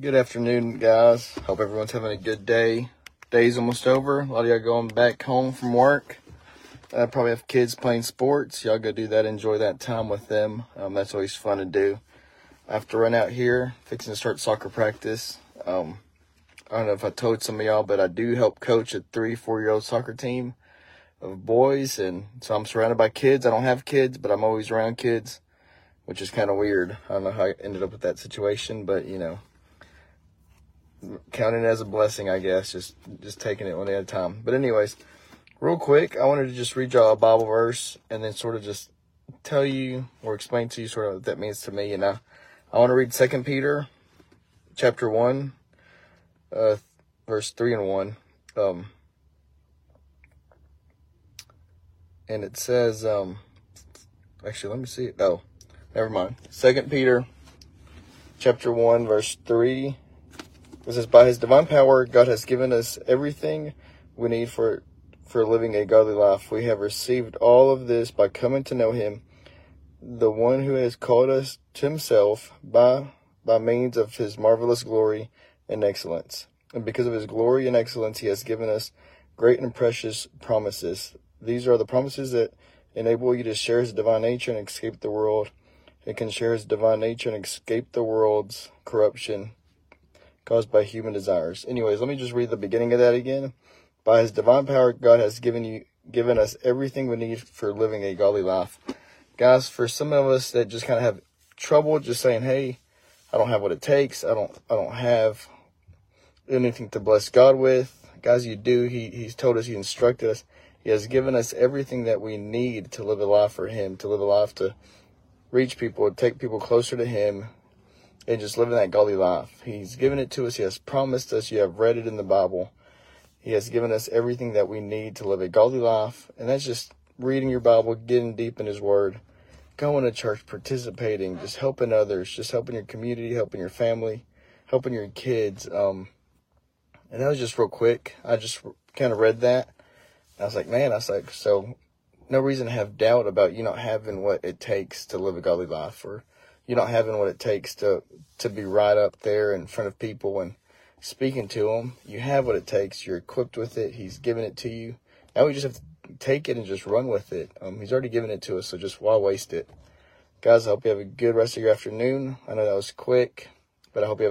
Good afternoon, guys. Hope everyone's having a good day. Day's almost over. A lot of y'all going back home from work. I probably have kids playing sports. Y'all go do that. Enjoy that time with them. Um, that's always fun to do. I have to run out here, fixing to start soccer practice. Um, I don't know if I told some of y'all, but I do help coach a three, four year old soccer team of boys. And so I'm surrounded by kids. I don't have kids, but I'm always around kids, which is kind of weird. I don't know how I ended up with that situation, but you know, counting it as a blessing, I guess. Just just taking it one at a time. But anyways, real quick, I wanted to just read y'all a Bible verse and then sort of just tell you or explain to you sort of what that means to me. And I, I want to read Second Peter, chapter one, uh, verse three and one. Um, and it says, um, actually, let me see it. Oh, never mind. Second Peter, chapter one, verse three it says, By his divine power, God has given us everything we need for, for living a godly life. We have received all of this by coming to know him, the one who has called us to himself by, by means of his marvelous glory and excellence. And because of his glory and excellence, he has given us great and precious promises. These are the promises that enable you to share his divine nature and escape the world. It can share his divine nature and escape the world's corruption caused by human desires. Anyways, let me just read the beginning of that again. By his divine power, God has given you given us everything we need for living a godly life. Guys, for some of us that just kind of have trouble just saying, "Hey, I don't have what it takes. I don't I don't have anything to bless God with." Guys, you do. He he's told us, he instructed us. He has given us everything that we need to live a life for him, to live a life to reach people, take people closer to him, and just living that godly life. He's given it to us. He has promised us. You have read it in the Bible. He has given us everything that we need to live a godly life. And that's just reading your Bible, getting deep in His Word, going to church, participating, just helping others, just helping your community, helping your family, helping your kids. Um, and that was just real quick. I just kind of read that. I was like, man, I was like, so no reason to have doubt about you not having what it takes to live a godly life or you not having what it takes to to be right up there in front of people and speaking to them. You have what it takes. You're equipped with it. He's given it to you. Now we just have to take it and just run with it. Um, he's already given it to us, so just why waste it? Guys, I hope you have a good rest of your afternoon. I know that was quick, but I hope you have